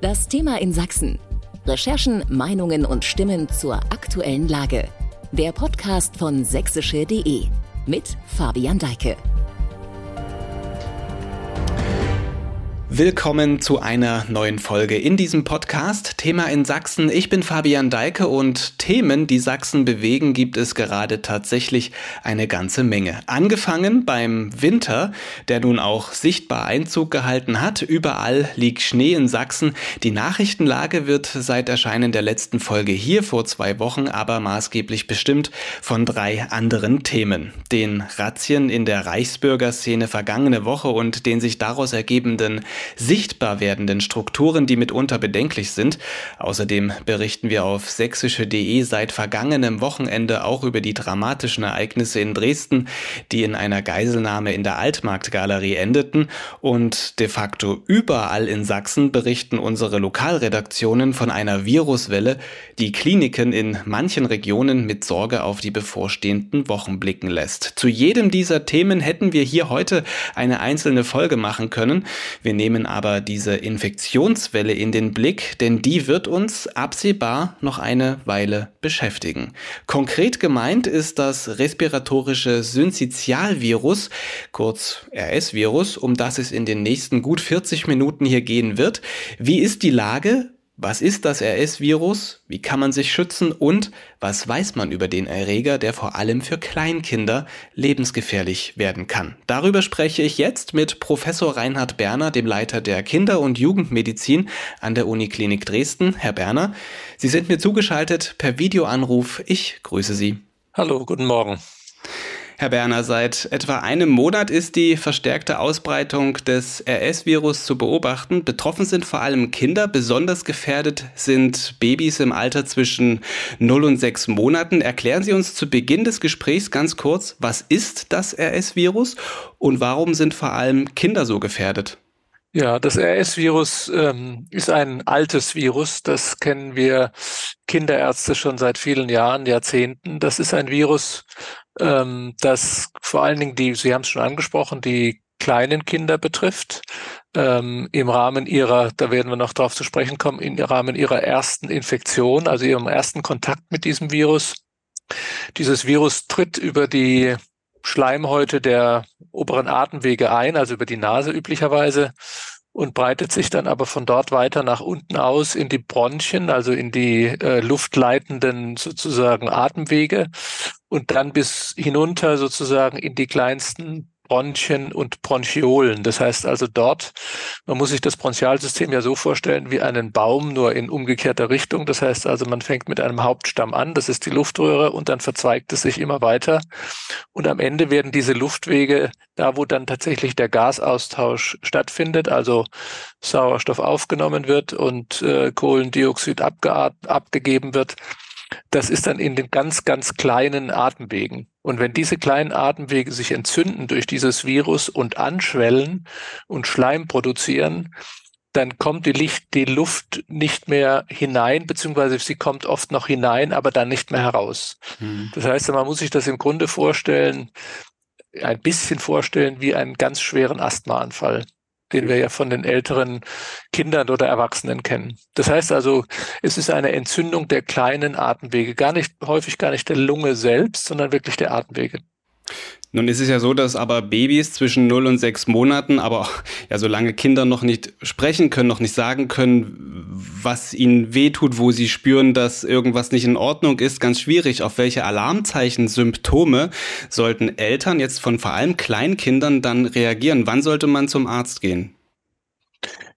Das Thema in Sachsen. Recherchen, Meinungen und Stimmen zur aktuellen Lage. Der Podcast von sächsische.de mit Fabian Deike. Willkommen zu einer neuen Folge in diesem Podcast. Thema in Sachsen. Ich bin Fabian Deike und Themen, die Sachsen bewegen, gibt es gerade tatsächlich eine ganze Menge. Angefangen beim Winter, der nun auch sichtbar Einzug gehalten hat. Überall liegt Schnee in Sachsen. Die Nachrichtenlage wird seit Erscheinen der letzten Folge hier vor zwei Wochen aber maßgeblich bestimmt von drei anderen Themen. Den Razzien in der Reichsbürgerszene vergangene Woche und den sich daraus ergebenden sichtbar werdenden Strukturen, die mitunter bedenklich sind. Außerdem berichten wir auf sächsische.de seit vergangenem Wochenende auch über die dramatischen Ereignisse in Dresden, die in einer Geiselnahme in der Altmarktgalerie endeten. Und de facto überall in Sachsen berichten unsere Lokalredaktionen von einer Viruswelle, die Kliniken in manchen Regionen mit Sorge auf die bevorstehenden Wochen blicken lässt. Zu jedem dieser Themen hätten wir hier heute eine einzelne Folge machen können. Wir nehmen nehmen aber diese Infektionswelle in den Blick, denn die wird uns absehbar noch eine Weile beschäftigen. Konkret gemeint ist das respiratorische Syncytialvirus, kurz RS-Virus, um das es in den nächsten gut 40 Minuten hier gehen wird. Wie ist die Lage? Was ist das RS-Virus? Wie kann man sich schützen? Und was weiß man über den Erreger, der vor allem für Kleinkinder lebensgefährlich werden kann? Darüber spreche ich jetzt mit Professor Reinhard Berner, dem Leiter der Kinder- und Jugendmedizin an der Uniklinik Dresden. Herr Berner, Sie sind mir zugeschaltet per Videoanruf. Ich grüße Sie. Hallo, guten Morgen. Herr Berner, seit etwa einem Monat ist die verstärkte Ausbreitung des RS-Virus zu beobachten. Betroffen sind vor allem Kinder, besonders gefährdet sind Babys im Alter zwischen 0 und 6 Monaten. Erklären Sie uns zu Beginn des Gesprächs ganz kurz, was ist das RS-Virus und warum sind vor allem Kinder so gefährdet? Ja, das RS-Virus ähm, ist ein altes Virus. Das kennen wir Kinderärzte schon seit vielen Jahren, Jahrzehnten. Das ist ein Virus, ähm, das vor allen Dingen die, Sie haben es schon angesprochen, die kleinen Kinder betrifft. Ähm, Im Rahmen ihrer, da werden wir noch darauf zu sprechen kommen, im Rahmen ihrer ersten Infektion, also ihrem ersten Kontakt mit diesem Virus. Dieses Virus tritt über die Schleimhäute der oberen Atemwege ein, also über die Nase üblicherweise, und breitet sich dann aber von dort weiter nach unten aus in die Bronchien, also in die äh, luftleitenden sozusagen Atemwege und dann bis hinunter sozusagen in die kleinsten Bronchien und Bronchiolen. Das heißt also dort, man muss sich das Bronchialsystem ja so vorstellen wie einen Baum, nur in umgekehrter Richtung. Das heißt also, man fängt mit einem Hauptstamm an, das ist die Luftröhre, und dann verzweigt es sich immer weiter. Und am Ende werden diese Luftwege, da wo dann tatsächlich der Gasaustausch stattfindet, also Sauerstoff aufgenommen wird und äh, Kohlendioxid abgegeben wird, das ist dann in den ganz, ganz kleinen Atemwegen. Und wenn diese kleinen Atemwege sich entzünden durch dieses Virus und anschwellen und Schleim produzieren, dann kommt die, Licht, die Luft nicht mehr hinein, beziehungsweise sie kommt oft noch hinein, aber dann nicht mehr heraus. Hm. Das heißt, man muss sich das im Grunde vorstellen, ein bisschen vorstellen wie einen ganz schweren Asthmaanfall den wir ja von den älteren Kindern oder Erwachsenen kennen. Das heißt also, es ist eine Entzündung der kleinen Atemwege, gar nicht, häufig gar nicht der Lunge selbst, sondern wirklich der Atemwege. Nun ist es ja so, dass aber Babys zwischen 0 und 6 Monaten, aber auch, ja, solange Kinder noch nicht sprechen können, noch nicht sagen können, was ihnen wehtut, wo sie spüren, dass irgendwas nicht in Ordnung ist, ganz schwierig. Auf welche Alarmzeichen, Symptome sollten Eltern jetzt von vor allem Kleinkindern dann reagieren? Wann sollte man zum Arzt gehen?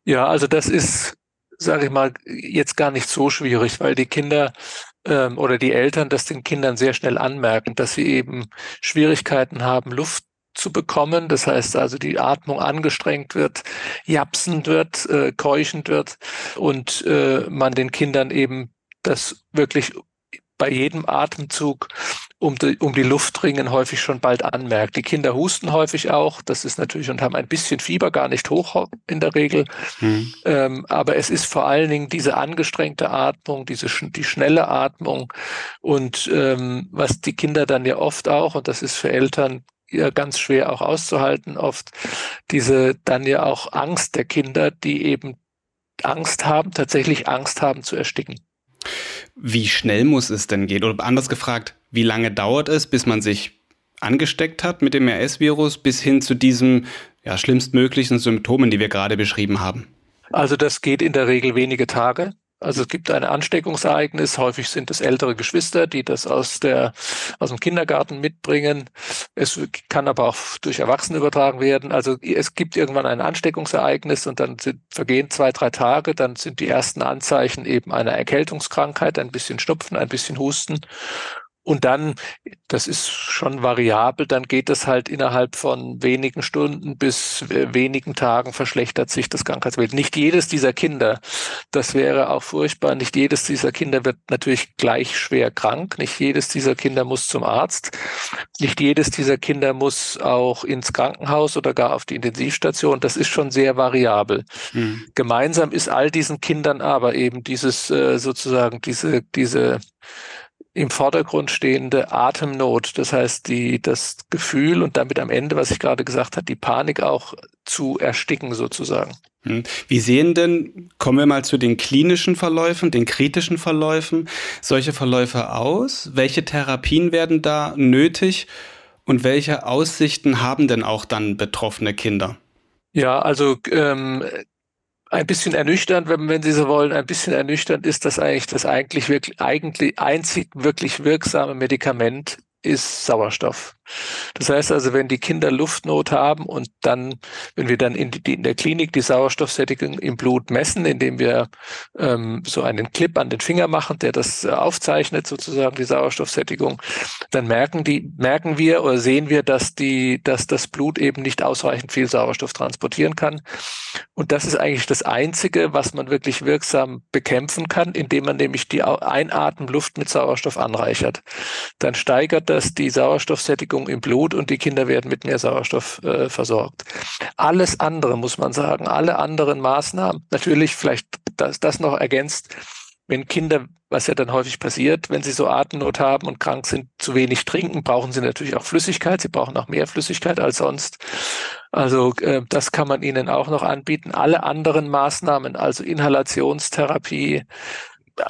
Ja, also das ist, sage ich mal, jetzt gar nicht so schwierig, weil die Kinder ähm, oder die Eltern das den Kindern sehr schnell anmerken, dass sie eben Schwierigkeiten haben, Luft zu bekommen. Das heißt also, die Atmung angestrengt wird, japsend wird, äh, keuchend wird und äh, man den Kindern eben das wirklich bei jedem Atemzug um die, um die Luft ringen häufig schon bald anmerkt. Die Kinder husten häufig auch, das ist natürlich und haben ein bisschen Fieber, gar nicht hoch in der Regel. Mhm. Ähm, aber es ist vor allen Dingen diese angestrengte Atmung, diese die schnelle Atmung und ähm, was die Kinder dann ja oft auch, und das ist für Eltern ja ganz schwer auch auszuhalten, oft diese dann ja auch Angst der Kinder, die eben Angst haben, tatsächlich Angst haben zu ersticken. Wie schnell muss es denn gehen? Oder anders gefragt, wie lange dauert es, bis man sich angesteckt hat mit dem RS-Virus, bis hin zu diesen ja, schlimmstmöglichen Symptomen, die wir gerade beschrieben haben? Also das geht in der Regel wenige Tage. Also es gibt ein Ansteckungsereignis. Häufig sind es ältere Geschwister, die das aus der, aus dem Kindergarten mitbringen. Es kann aber auch durch Erwachsene übertragen werden. Also es gibt irgendwann ein Ansteckungsereignis und dann sind, vergehen zwei, drei Tage. Dann sind die ersten Anzeichen eben einer Erkältungskrankheit, ein bisschen Schnupfen, ein bisschen Husten. Und dann, das ist schon variabel, dann geht es halt innerhalb von wenigen Stunden bis wenigen Tagen verschlechtert sich das Krankheitsbild. Nicht jedes dieser Kinder, das wäre auch furchtbar, nicht jedes dieser Kinder wird natürlich gleich schwer krank, nicht jedes dieser Kinder muss zum Arzt, nicht jedes dieser Kinder muss auch ins Krankenhaus oder gar auf die Intensivstation. Das ist schon sehr variabel. Mhm. Gemeinsam ist all diesen Kindern aber eben dieses äh, sozusagen diese, diese im Vordergrund stehende Atemnot, das heißt die, das Gefühl und damit am Ende, was ich gerade gesagt habe, die Panik auch zu ersticken sozusagen. Hm. Wie sehen denn, kommen wir mal zu den klinischen Verläufen, den kritischen Verläufen, solche Verläufe aus? Welche Therapien werden da nötig und welche Aussichten haben denn auch dann betroffene Kinder? Ja, also ähm, ein bisschen ernüchternd, wenn, wenn Sie so wollen, ein bisschen ernüchternd ist, dass eigentlich das eigentlich wirklich, eigentlich einzig wirklich wirksame Medikament ist Sauerstoff. Das heißt also, wenn die Kinder Luftnot haben und dann, wenn wir dann in, die, in der Klinik die Sauerstoffsättigung im Blut messen, indem wir ähm, so einen Clip an den Finger machen, der das äh, aufzeichnet, sozusagen die Sauerstoffsättigung, dann merken die, merken wir oder sehen wir, dass die, dass das Blut eben nicht ausreichend viel Sauerstoff transportieren kann. Und das ist eigentlich das Einzige, was man wirklich wirksam bekämpfen kann, indem man nämlich die Einatemluft mit Sauerstoff anreichert. Dann steigert das die Sauerstoffsättigung Sättigung im Blut und die Kinder werden mit mehr Sauerstoff äh, versorgt. Alles andere, muss man sagen, alle anderen Maßnahmen, natürlich vielleicht das, das noch ergänzt, wenn Kinder, was ja dann häufig passiert, wenn sie so Atemnot haben und krank sind, zu wenig trinken, brauchen sie natürlich auch Flüssigkeit. Sie brauchen auch mehr Flüssigkeit als sonst. Also äh, das kann man ihnen auch noch anbieten. Alle anderen Maßnahmen, also Inhalationstherapie,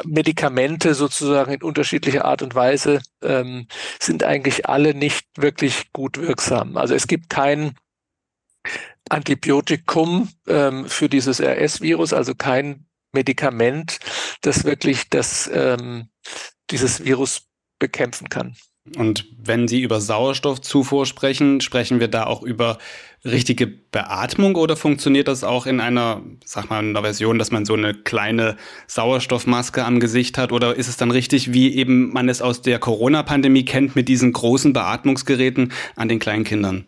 Medikamente sozusagen in unterschiedlicher Art und Weise ähm, sind eigentlich alle nicht wirklich gut wirksam. Also es gibt kein Antibiotikum ähm, für dieses RS-Virus, also kein Medikament, das wirklich das, ähm, dieses Virus bekämpfen kann. Und wenn Sie über Sauerstoffzufuhr sprechen, sprechen wir da auch über richtige Beatmung oder funktioniert das auch in einer, sag mal, einer Version, dass man so eine kleine Sauerstoffmaske am Gesicht hat? Oder ist es dann richtig, wie eben man es aus der Corona-Pandemie kennt, mit diesen großen Beatmungsgeräten an den kleinen Kindern?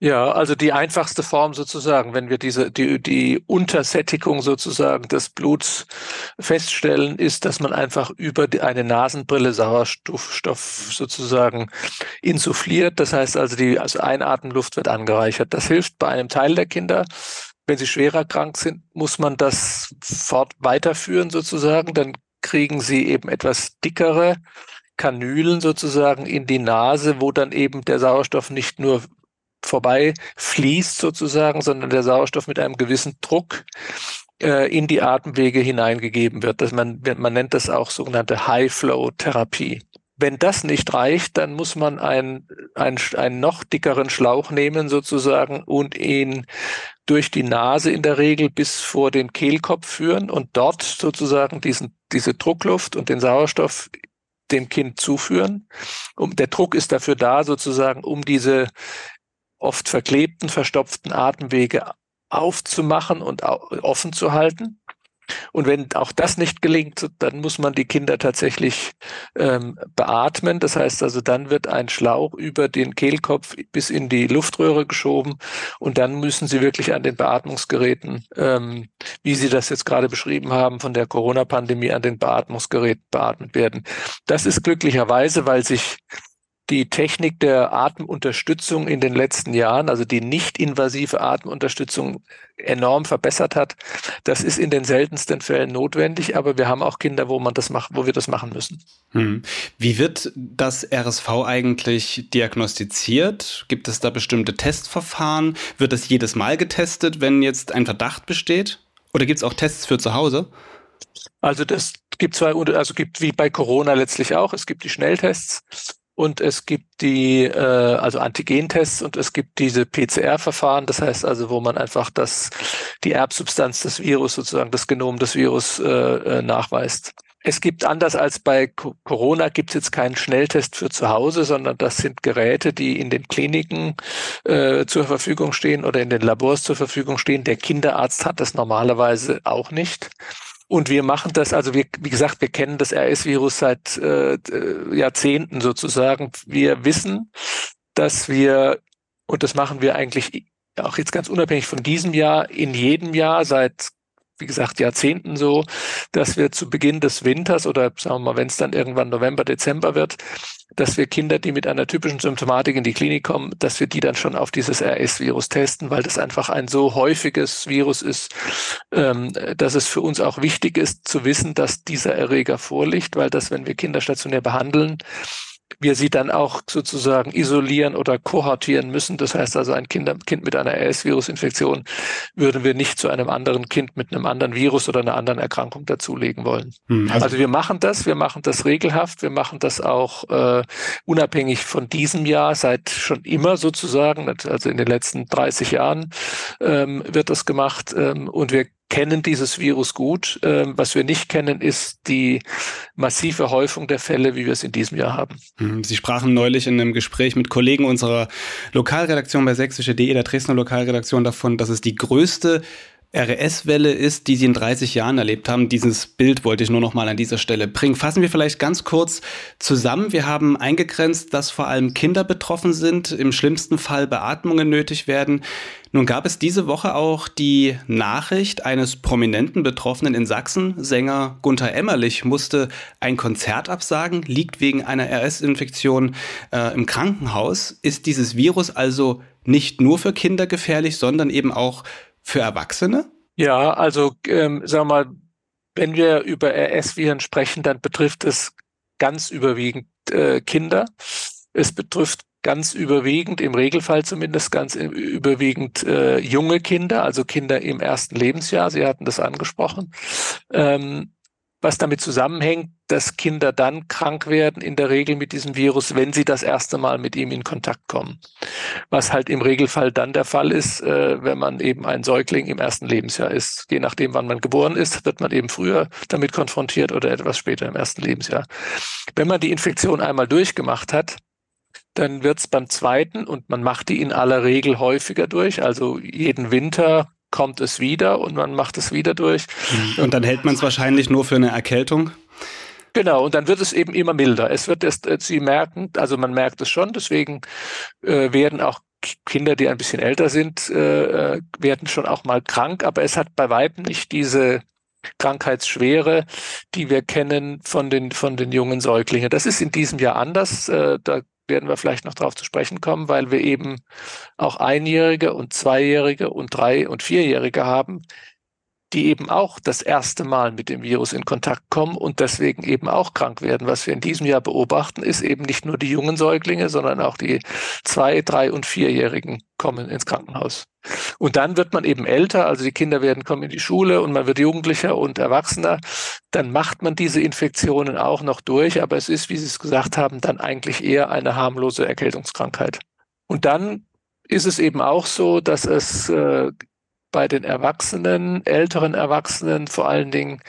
Ja, also die einfachste Form sozusagen, wenn wir diese, die, die Untersättigung sozusagen des Bluts feststellen, ist, dass man einfach über die, eine Nasenbrille Sauerstoff sozusagen insuffliert. Das heißt also, die also Einatemluft wird angereichert. Das hilft bei einem Teil der Kinder. Wenn sie schwerer krank sind, muss man das fort weiterführen sozusagen. Dann kriegen sie eben etwas dickere Kanülen sozusagen in die Nase, wo dann eben der Sauerstoff nicht nur vorbei fließt sozusagen, sondern der Sauerstoff mit einem gewissen Druck äh, in die Atemwege hineingegeben wird. Das man, man nennt das auch sogenannte High-Flow-Therapie. Wenn das nicht reicht, dann muss man einen, einen, einen noch dickeren Schlauch nehmen sozusagen und ihn durch die Nase in der Regel bis vor den Kehlkopf führen und dort sozusagen diesen, diese Druckluft und den Sauerstoff dem Kind zuführen. Um, der Druck ist dafür da, sozusagen, um diese oft verklebten, verstopften Atemwege aufzumachen und offen zu halten. Und wenn auch das nicht gelingt, dann muss man die Kinder tatsächlich ähm, beatmen. Das heißt also, dann wird ein Schlauch über den Kehlkopf bis in die Luftröhre geschoben und dann müssen sie wirklich an den Beatmungsgeräten, ähm, wie Sie das jetzt gerade beschrieben haben, von der Corona-Pandemie an den Beatmungsgeräten beatmet werden. Das ist glücklicherweise, weil sich die Technik der Atemunterstützung in den letzten Jahren, also die nicht-invasive Atemunterstützung, enorm verbessert hat. Das ist in den seltensten Fällen notwendig, aber wir haben auch Kinder, wo man das macht, wo wir das machen müssen. Hm. Wie wird das RSV eigentlich diagnostiziert? Gibt es da bestimmte Testverfahren? Wird das jedes Mal getestet, wenn jetzt ein Verdacht besteht? Oder gibt es auch Tests für zu Hause? Also das gibt zwei, also gibt wie bei Corona letztlich auch. Es gibt die Schnelltests und es gibt die, äh, also Antigentests und es gibt diese PCR-Verfahren. Das heißt also, wo man einfach das, die Erbsubstanz des Virus sozusagen, das Genom des Virus äh, äh nachweist. Es gibt anders als bei Corona gibt es jetzt keinen Schnelltest für zu Hause, sondern das sind Geräte, die in den Kliniken äh, zur Verfügung stehen oder in den Labors zur Verfügung stehen. Der Kinderarzt hat das normalerweise auch nicht. Und wir machen das, also wir, wie gesagt, wir kennen das RS-Virus seit äh, äh, Jahrzehnten sozusagen. Wir wissen, dass wir, und das machen wir eigentlich auch jetzt ganz unabhängig von diesem Jahr, in jedem Jahr seit wie gesagt, Jahrzehnten so, dass wir zu Beginn des Winters oder sagen wir mal, wenn es dann irgendwann November, Dezember wird, dass wir Kinder, die mit einer typischen Symptomatik in die Klinik kommen, dass wir die dann schon auf dieses RS-Virus testen, weil das einfach ein so häufiges Virus ist, ähm, dass es für uns auch wichtig ist zu wissen, dass dieser Erreger vorliegt, weil das, wenn wir Kinder stationär behandeln, wir sie dann auch sozusagen isolieren oder kohortieren müssen. Das heißt also, ein kind, kind mit einer RS-Virus-Infektion würden wir nicht zu einem anderen Kind mit einem anderen Virus oder einer anderen Erkrankung dazulegen wollen. Hm, also, also, wir machen das, wir machen das regelhaft, wir machen das auch äh, unabhängig von diesem Jahr, seit schon immer sozusagen, also in den letzten 30 Jahren ähm, wird das gemacht ähm, und wir kennen dieses Virus gut. Ähm, was wir nicht kennen, ist die massive Häufung der Fälle, wie wir es in diesem Jahr haben. Hm, Sie sprachen neulich in einem Gespräch mit Kollegen unserer Lokalredaktion bei sächsische.de, der Dresdner Lokalredaktion, davon, dass es die größte RS-Welle ist, die Sie in 30 Jahren erlebt haben. Dieses Bild wollte ich nur noch mal an dieser Stelle bringen. Fassen wir vielleicht ganz kurz zusammen. Wir haben eingegrenzt, dass vor allem Kinder betroffen sind, im schlimmsten Fall Beatmungen nötig werden. Nun gab es diese Woche auch die Nachricht eines prominenten Betroffenen in Sachsen. Sänger Gunther Emmerlich musste ein Konzert absagen, liegt wegen einer RS-Infektion äh, im Krankenhaus. Ist dieses Virus also nicht nur für Kinder gefährlich, sondern eben auch für Erwachsene? Ja, also ähm, sagen wir mal, wenn wir über RS-Viren sprechen, dann betrifft es ganz überwiegend äh, Kinder. Es betrifft ganz überwiegend, im Regelfall zumindest ganz überwiegend äh, junge Kinder, also Kinder im ersten Lebensjahr. Sie hatten das angesprochen. Ähm, was damit zusammenhängt, dass Kinder dann krank werden, in der Regel mit diesem Virus, wenn sie das erste Mal mit ihm in Kontakt kommen. Was halt im Regelfall dann der Fall ist, äh, wenn man eben ein Säugling im ersten Lebensjahr ist. Je nachdem, wann man geboren ist, wird man eben früher damit konfrontiert oder etwas später im ersten Lebensjahr. Wenn man die Infektion einmal durchgemacht hat, dann wird es beim zweiten und man macht die in aller Regel häufiger durch. Also jeden Winter kommt es wieder und man macht es wieder durch. Mhm. Und dann hält man es wahrscheinlich nur für eine Erkältung? Genau, und dann wird es eben immer milder. Es wird es, äh, Sie merken, also man merkt es schon, deswegen äh, werden auch Kinder, die ein bisschen älter sind, äh, äh, werden schon auch mal krank, aber es hat bei Weitem nicht diese Krankheitsschwere, die wir kennen von den, von den jungen Säuglingen. Das ist in diesem Jahr anders. Äh, da werden wir vielleicht noch darauf zu sprechen kommen, weil wir eben auch Einjährige und Zweijährige und Drei- und Vierjährige haben, die eben auch das erste Mal mit dem Virus in Kontakt kommen und deswegen eben auch krank werden. Was wir in diesem Jahr beobachten, ist eben nicht nur die jungen Säuglinge, sondern auch die Zwei-, Drei- und Vierjährigen kommen ins Krankenhaus. Und dann wird man eben älter, also die Kinder werden kommen in die Schule und man wird jugendlicher und erwachsener. Dann macht man diese Infektionen auch noch durch, aber es ist, wie Sie es gesagt haben, dann eigentlich eher eine harmlose Erkältungskrankheit. Und dann ist es eben auch so, dass es äh, bei den Erwachsenen, älteren Erwachsenen vor allen Dingen,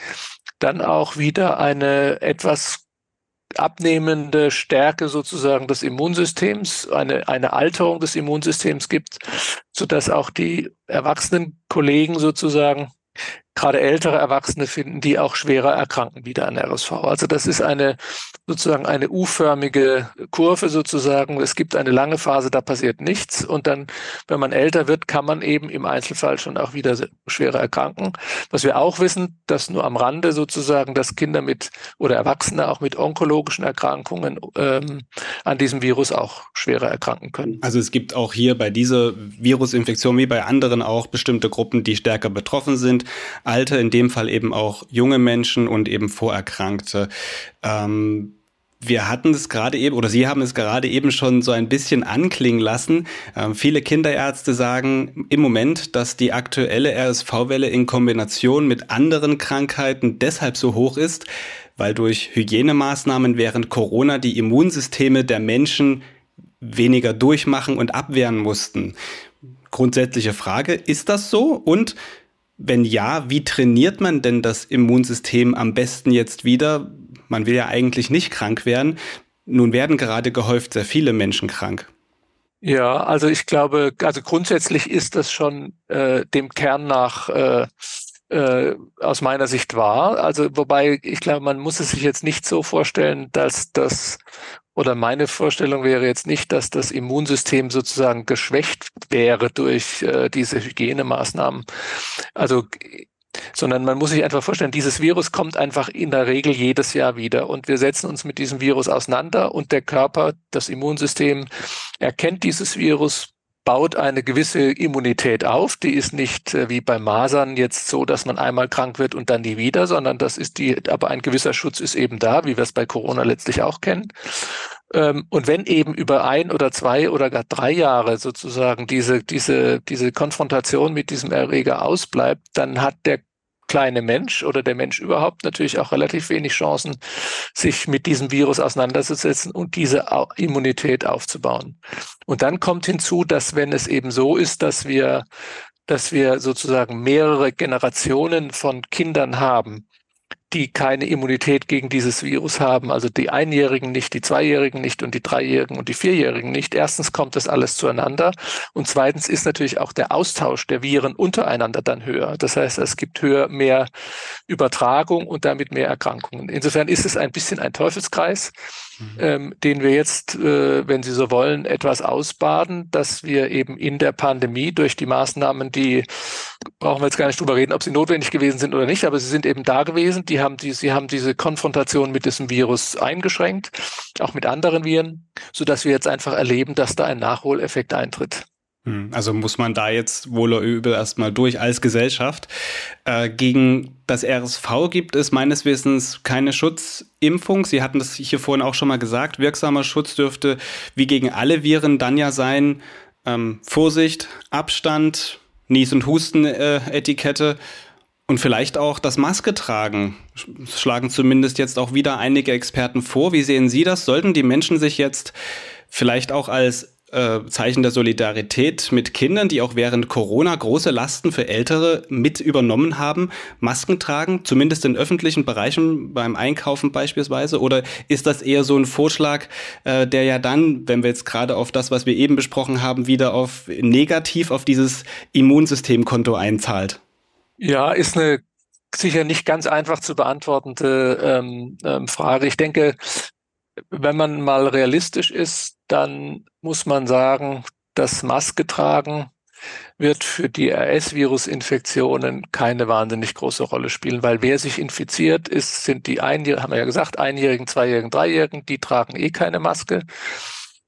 dann auch wieder eine etwas abnehmende Stärke sozusagen des Immunsystems, eine, eine Alterung des Immunsystems gibt, so dass auch die erwachsenen Kollegen sozusagen gerade ältere Erwachsene finden, die auch schwerer erkranken wieder an RSV. Also das ist eine sozusagen eine U-förmige Kurve sozusagen. Es gibt eine lange Phase, da passiert nichts und dann, wenn man älter wird, kann man eben im Einzelfall schon auch wieder schwerer erkranken. Was wir auch wissen, dass nur am Rande sozusagen, dass Kinder mit oder Erwachsene auch mit onkologischen Erkrankungen ähm, an diesem Virus auch schwerer erkranken können. Also es gibt auch hier bei dieser Virusinfektion wie bei anderen auch bestimmte Gruppen, die stärker betroffen sind. Alte, in dem Fall eben auch junge Menschen und eben Vorerkrankte. Ähm, Wir hatten es gerade eben, oder Sie haben es gerade eben schon so ein bisschen anklingen lassen. Ähm, viele Kinderärzte sagen im Moment, dass die aktuelle RSV-Welle in Kombination mit anderen Krankheiten deshalb so hoch ist, weil durch Hygienemaßnahmen während Corona die Immunsysteme der Menschen weniger durchmachen und abwehren mussten. Grundsätzliche Frage, ist das so? Und wenn ja, wie trainiert man denn das Immunsystem am besten jetzt wieder? Man will ja eigentlich nicht krank werden. Nun werden gerade gehäuft sehr viele Menschen krank. Ja, also ich glaube, also grundsätzlich ist das schon äh, dem Kern nach äh, äh, aus meiner Sicht wahr. Also wobei ich glaube, man muss es sich jetzt nicht so vorstellen, dass das oder meine Vorstellung wäre jetzt nicht, dass das Immunsystem sozusagen geschwächt wäre durch äh, diese Hygienemaßnahmen. Also sondern man muss sich einfach vorstellen, dieses Virus kommt einfach in der Regel jedes Jahr wieder und wir setzen uns mit diesem Virus auseinander und der Körper, das Immunsystem erkennt dieses Virus, baut eine gewisse Immunität auf. Die ist nicht äh, wie bei Masern jetzt so, dass man einmal krank wird und dann nie wieder, sondern das ist die, aber ein gewisser Schutz ist eben da, wie wir es bei Corona letztlich auch kennen. Ähm, und wenn eben über ein oder zwei oder gar drei Jahre sozusagen diese, diese, diese Konfrontation mit diesem Erreger ausbleibt, dann hat der kleine Mensch oder der Mensch überhaupt natürlich auch relativ wenig Chancen, sich mit diesem Virus auseinanderzusetzen und diese Immunität aufzubauen. Und dann kommt hinzu, dass wenn es eben so ist, dass wir, dass wir sozusagen mehrere Generationen von Kindern haben, die keine Immunität gegen dieses Virus haben, also die Einjährigen nicht, die Zweijährigen nicht und die Dreijährigen und die Vierjährigen nicht. Erstens kommt das alles zueinander und zweitens ist natürlich auch der Austausch der Viren untereinander dann höher. Das heißt, es gibt höher mehr Übertragung und damit mehr Erkrankungen. Insofern ist es ein bisschen ein Teufelskreis mhm. ähm, den wir jetzt, äh, wenn Sie so wollen, etwas ausbaden, dass wir eben in der Pandemie durch die Maßnahmen, die brauchen wir jetzt gar nicht drüber reden, ob sie notwendig gewesen sind oder nicht, aber sie sind eben da gewesen. Die haben die, sie haben diese Konfrontation mit diesem Virus eingeschränkt, auch mit anderen Viren, so dass wir jetzt einfach erleben, dass da ein Nachholeffekt eintritt. Hm, also muss man da jetzt wohl oder übel erstmal durch als Gesellschaft. Äh, gegen das RSV gibt es meines Wissens keine Schutzimpfung. Sie hatten das hier vorhin auch schon mal gesagt. Wirksamer Schutz dürfte wie gegen alle Viren dann ja sein, ähm, Vorsicht, Abstand, Nies- und Husten-Etikette und vielleicht auch das Maske tragen. Schlagen zumindest jetzt auch wieder einige Experten vor. Wie sehen Sie das? Sollten die Menschen sich jetzt vielleicht auch als äh, Zeichen der Solidarität mit Kindern, die auch während Corona große Lasten für Ältere mit übernommen haben, Masken tragen, zumindest in öffentlichen Bereichen, beim Einkaufen beispielsweise? Oder ist das eher so ein Vorschlag, äh, der ja dann, wenn wir jetzt gerade auf das, was wir eben besprochen haben, wieder auf negativ auf dieses Immunsystemkonto einzahlt? Ja, ist eine sicher nicht ganz einfach zu beantwortende ähm, ähm, Frage. Ich denke, wenn man mal realistisch ist, dann muss man sagen, das Maske tragen wird für die RS-Virus-Infektionen keine wahnsinnig große Rolle spielen, weil wer sich infiziert ist, sind die Einjährigen, haben wir ja gesagt, Einjährigen, Zweijährigen, Dreijährigen, die tragen eh keine Maske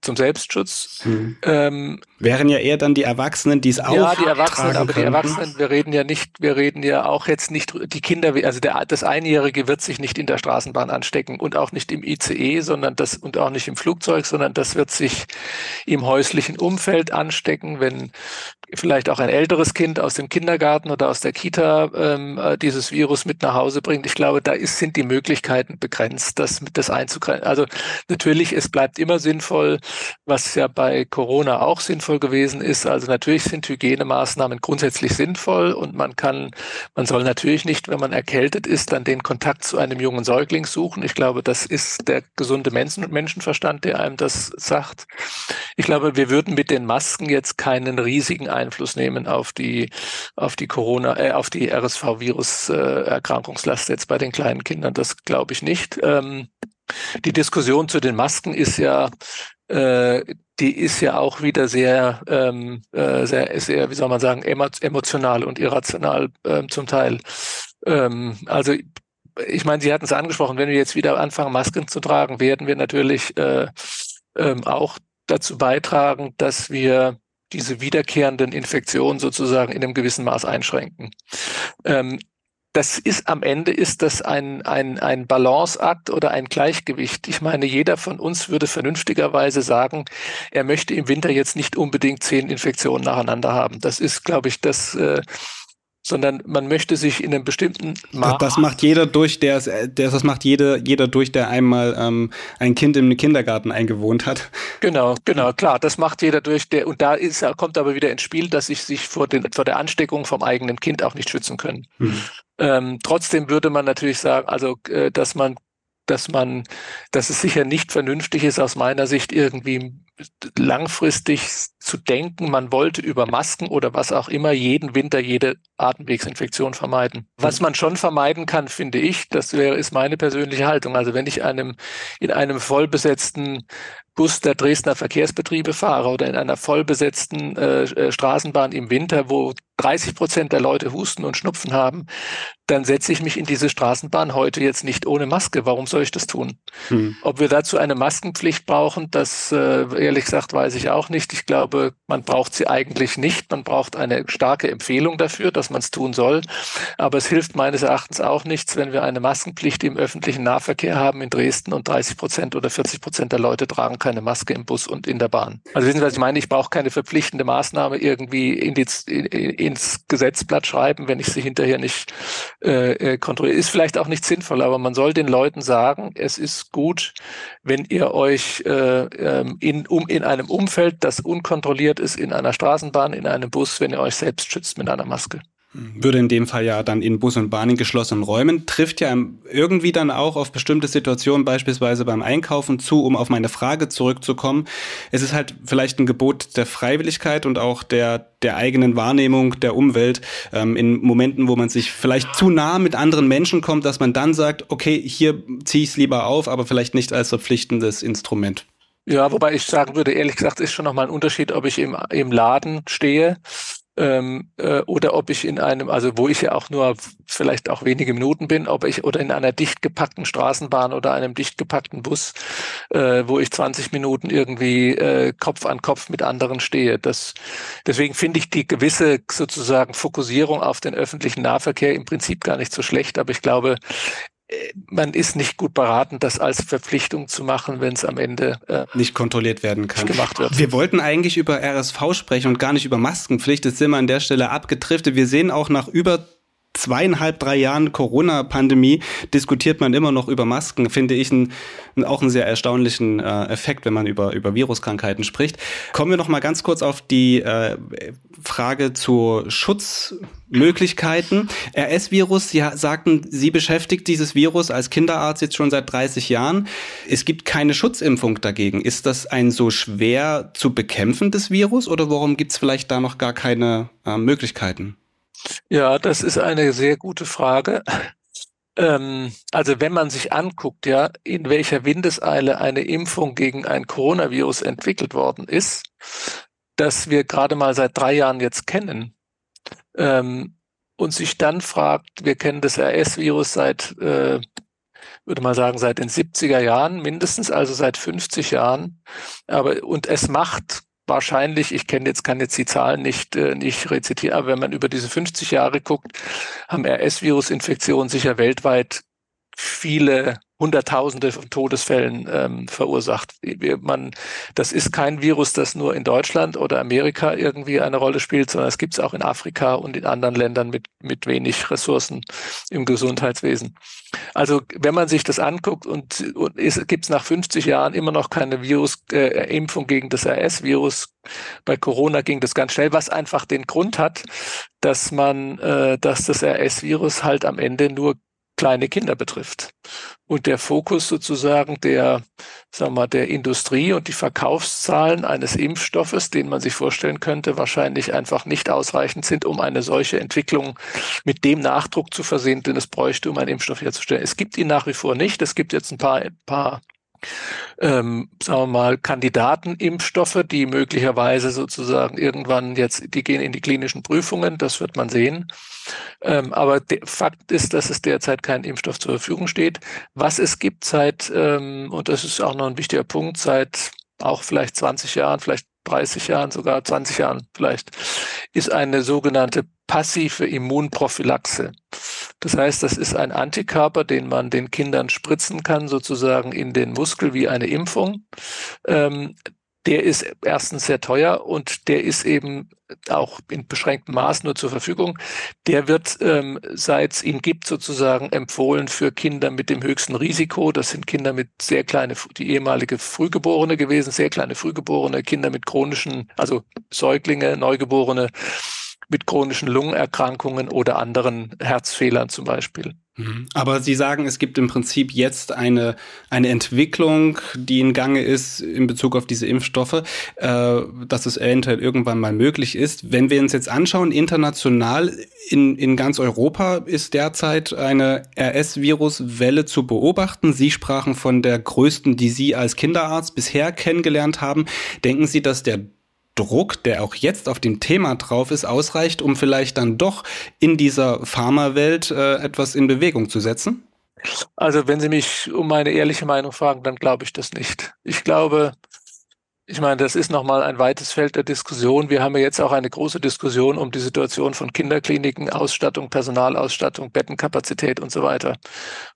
zum Selbstschutz. Hm. Ähm, Wären ja eher dann die Erwachsenen, die es auch Ja, die Erwachsenen, aber könnten. die Erwachsenen, wir reden ja nicht, wir reden ja auch jetzt nicht, die Kinder, also der, das Einjährige wird sich nicht in der Straßenbahn anstecken und auch nicht im ICE, sondern das, und auch nicht im Flugzeug, sondern das wird sich im häuslichen Umfeld anstecken, wenn vielleicht auch ein älteres Kind aus dem Kindergarten oder aus der Kita ähm, äh, dieses Virus mit nach Hause bringt. Ich glaube, da ist, sind die Möglichkeiten begrenzt, das, das einzugrenzen. Also natürlich, es bleibt immer sinnvoll, was ja bei Corona auch sinnvoll gewesen ist. Also natürlich sind Hygienemaßnahmen grundsätzlich sinnvoll und man kann, man soll natürlich nicht, wenn man erkältet ist, dann den Kontakt zu einem jungen Säugling suchen. Ich glaube, das ist der gesunde Menschen Menschenverstand, der einem das sagt. Ich glaube, wir würden mit den Masken jetzt keinen riesigen Einfluss nehmen auf die, auf die Corona, äh, auf die RSV-Virus-Erkrankungslast jetzt bei den kleinen Kindern. Das glaube ich nicht. Ähm, die Diskussion zu den Masken ist ja äh, die ist ja auch wieder sehr, ähm, äh, sehr, sehr, wie soll man sagen, emotional und irrational äh, zum Teil. Ähm, also ich meine, Sie hatten es angesprochen, wenn wir jetzt wieder anfangen, Masken zu tragen, werden wir natürlich äh, ähm, auch dazu beitragen, dass wir diese wiederkehrenden Infektionen sozusagen in einem gewissen Maß einschränken. Ähm, das ist am Ende ist das ein, ein, ein Balanceakt oder ein Gleichgewicht. Ich meine, jeder von uns würde vernünftigerweise sagen, er möchte im Winter jetzt nicht unbedingt zehn Infektionen nacheinander haben. Das ist, glaube ich, das, äh, sondern man möchte sich in einem bestimmten Maß. Das, macht jeder durch, der, der das macht jeder, jeder durch, der einmal ähm, ein Kind im Kindergarten eingewohnt hat. Genau, genau, klar, das macht jeder durch, der und da ist, kommt aber wieder ins Spiel, dass sich sich vor, den, vor der Ansteckung vom eigenen Kind auch nicht schützen können. Mhm. Ähm, trotzdem würde man natürlich sagen, also äh, dass man dass man, dass es sicher nicht vernünftig ist, aus meiner Sicht irgendwie langfristig zu denken, man wollte über Masken oder was auch immer jeden Winter jede Atemwegsinfektion vermeiden. Was man schon vermeiden kann, finde ich, das wäre, ist meine persönliche Haltung. Also wenn ich einem, in einem vollbesetzten Bus der Dresdner Verkehrsbetriebe fahre oder in einer vollbesetzten äh, äh Straßenbahn im Winter, wo 30 Prozent der Leute Husten und Schnupfen haben, dann setze ich mich in diese Straßenbahn heute jetzt nicht ohne Maske. Warum soll ich das tun? Hm. Ob wir dazu eine Maskenpflicht brauchen, das äh, ehrlich gesagt weiß ich auch nicht. Ich glaube, man braucht sie eigentlich nicht. Man braucht eine starke Empfehlung dafür, dass man es tun soll. Aber es hilft meines Erachtens auch nichts, wenn wir eine Maskenpflicht im öffentlichen Nahverkehr haben in Dresden und 30 Prozent oder 40 Prozent der Leute tragen keine Maske im Bus und in der Bahn. Also wissen Sie, was ich meine? Ich brauche keine verpflichtende Maßnahme irgendwie in die, in, ins Gesetzblatt schreiben, wenn ich sie hinterher nicht äh, äh, kontrolliere. Ist vielleicht auch nicht sinnvoll, aber man soll den Leuten sagen, es ist gut, wenn ihr euch äh, ähm, in, um, in einem Umfeld, das unkontrolliert ist, in einer Straßenbahn, in einem Bus, wenn ihr euch selbst schützt mit einer Maske würde in dem Fall ja dann in Bus und Bahn in geschlossenen Räumen, trifft ja irgendwie dann auch auf bestimmte Situationen, beispielsweise beim Einkaufen zu, um auf meine Frage zurückzukommen. Es ist halt vielleicht ein Gebot der Freiwilligkeit und auch der, der eigenen Wahrnehmung der Umwelt ähm, in Momenten, wo man sich vielleicht zu nah mit anderen Menschen kommt, dass man dann sagt, okay, hier ziehe ich es lieber auf, aber vielleicht nicht als verpflichtendes Instrument. Ja, wobei ich sagen würde, ehrlich gesagt, ist schon nochmal ein Unterschied, ob ich im, im Laden stehe ähm, äh, oder ob ich in einem, also wo ich ja auch nur vielleicht auch wenige Minuten bin, ob ich oder in einer dicht gepackten Straßenbahn oder einem dicht gepackten Bus, äh, wo ich 20 Minuten irgendwie äh, Kopf an Kopf mit anderen stehe. Das, deswegen finde ich die gewisse sozusagen Fokussierung auf den öffentlichen Nahverkehr im Prinzip gar nicht so schlecht, aber ich glaube, man ist nicht gut beraten, das als Verpflichtung zu machen, wenn es am Ende äh, nicht kontrolliert werden kann. Gemacht wird. Wir wollten eigentlich über RSV sprechen und gar nicht über Maskenpflicht. Jetzt sind wir an der Stelle abgedriftet. Wir sehen auch nach über zweieinhalb, drei Jahren Corona-Pandemie diskutiert man immer noch über Masken, finde ich ein, auch einen sehr erstaunlichen äh, Effekt, wenn man über, über Viruskrankheiten spricht. Kommen wir noch mal ganz kurz auf die äh, Frage zu Schutzmöglichkeiten. RS-Virus, Sie sagten, Sie beschäftigt dieses Virus als Kinderarzt jetzt schon seit 30 Jahren. Es gibt keine Schutzimpfung dagegen. Ist das ein so schwer zu bekämpfendes Virus oder warum gibt es vielleicht da noch gar keine äh, Möglichkeiten? Ja, das ist eine sehr gute Frage. Ähm, also wenn man sich anguckt, ja, in welcher Windeseile eine Impfung gegen ein Coronavirus entwickelt worden ist, das wir gerade mal seit drei Jahren jetzt kennen, ähm, und sich dann fragt, wir kennen das RS-Virus seit, äh, würde mal sagen, seit den 70er Jahren mindestens, also seit 50 Jahren, aber und es macht wahrscheinlich, ich kenne jetzt, kann jetzt die Zahlen nicht, äh, nicht rezitieren, aber wenn man über diese 50 Jahre guckt, haben RS-Virus-Infektionen sicher weltweit viele Hunderttausende von Todesfällen ähm, verursacht. Man, das ist kein Virus, das nur in Deutschland oder Amerika irgendwie eine Rolle spielt, sondern es gibt es auch in Afrika und in anderen Ländern mit, mit wenig Ressourcen im Gesundheitswesen. Also wenn man sich das anguckt und, und gibt es nach 50 Jahren immer noch keine Virus-Impfung äh, gegen das RS-Virus, bei Corona ging das ganz schnell, was einfach den Grund hat, dass man, äh, dass das RS-Virus halt am Ende nur kleine Kinder betrifft. Und der Fokus sozusagen der, sagen wir mal, der Industrie und die Verkaufszahlen eines Impfstoffes, den man sich vorstellen könnte, wahrscheinlich einfach nicht ausreichend sind, um eine solche Entwicklung mit dem Nachdruck zu versehen, den es bräuchte, um einen Impfstoff herzustellen. Es gibt ihn nach wie vor nicht. Es gibt jetzt ein paar, ein paar ähm, sagen wir mal, Kandidatenimpfstoffe, die möglicherweise sozusagen irgendwann jetzt, die gehen in die klinischen Prüfungen, das wird man sehen. Ähm, aber Fakt ist, dass es derzeit kein Impfstoff zur Verfügung steht. Was es gibt seit, ähm, und das ist auch noch ein wichtiger Punkt, seit auch vielleicht 20 Jahren, vielleicht 30 Jahren, sogar 20 Jahren vielleicht, ist eine sogenannte passive Immunprophylaxe. Das heißt, das ist ein Antikörper, den man den Kindern spritzen kann, sozusagen in den Muskel wie eine Impfung. Ähm, der ist erstens sehr teuer und der ist eben auch in beschränktem Maß nur zur Verfügung. Der wird, ähm, seit es ihn gibt, sozusagen empfohlen für Kinder mit dem höchsten Risiko. Das sind Kinder mit sehr kleine, die ehemalige Frühgeborene gewesen, sehr kleine Frühgeborene, Kinder mit chronischen, also Säuglinge, Neugeborene mit chronischen Lungenerkrankungen oder anderen Herzfehlern zum Beispiel. Mhm. Aber Sie sagen, es gibt im Prinzip jetzt eine, eine Entwicklung, die in Gange ist in Bezug auf diese Impfstoffe, äh, dass es eventuell irgendwann mal möglich ist. Wenn wir uns jetzt anschauen, international in, in ganz Europa ist derzeit eine RS-Virus-Welle zu beobachten. Sie sprachen von der größten, die Sie als Kinderarzt bisher kennengelernt haben. Denken Sie, dass der Druck, der auch jetzt auf dem Thema drauf ist, ausreicht, um vielleicht dann doch in dieser Pharmawelt äh, etwas in Bewegung zu setzen? Also wenn Sie mich um meine ehrliche Meinung fragen, dann glaube ich das nicht. Ich glaube, ich meine, das ist nochmal ein weites Feld der Diskussion. Wir haben ja jetzt auch eine große Diskussion um die Situation von Kinderkliniken, Ausstattung, Personalausstattung, Bettenkapazität und so weiter.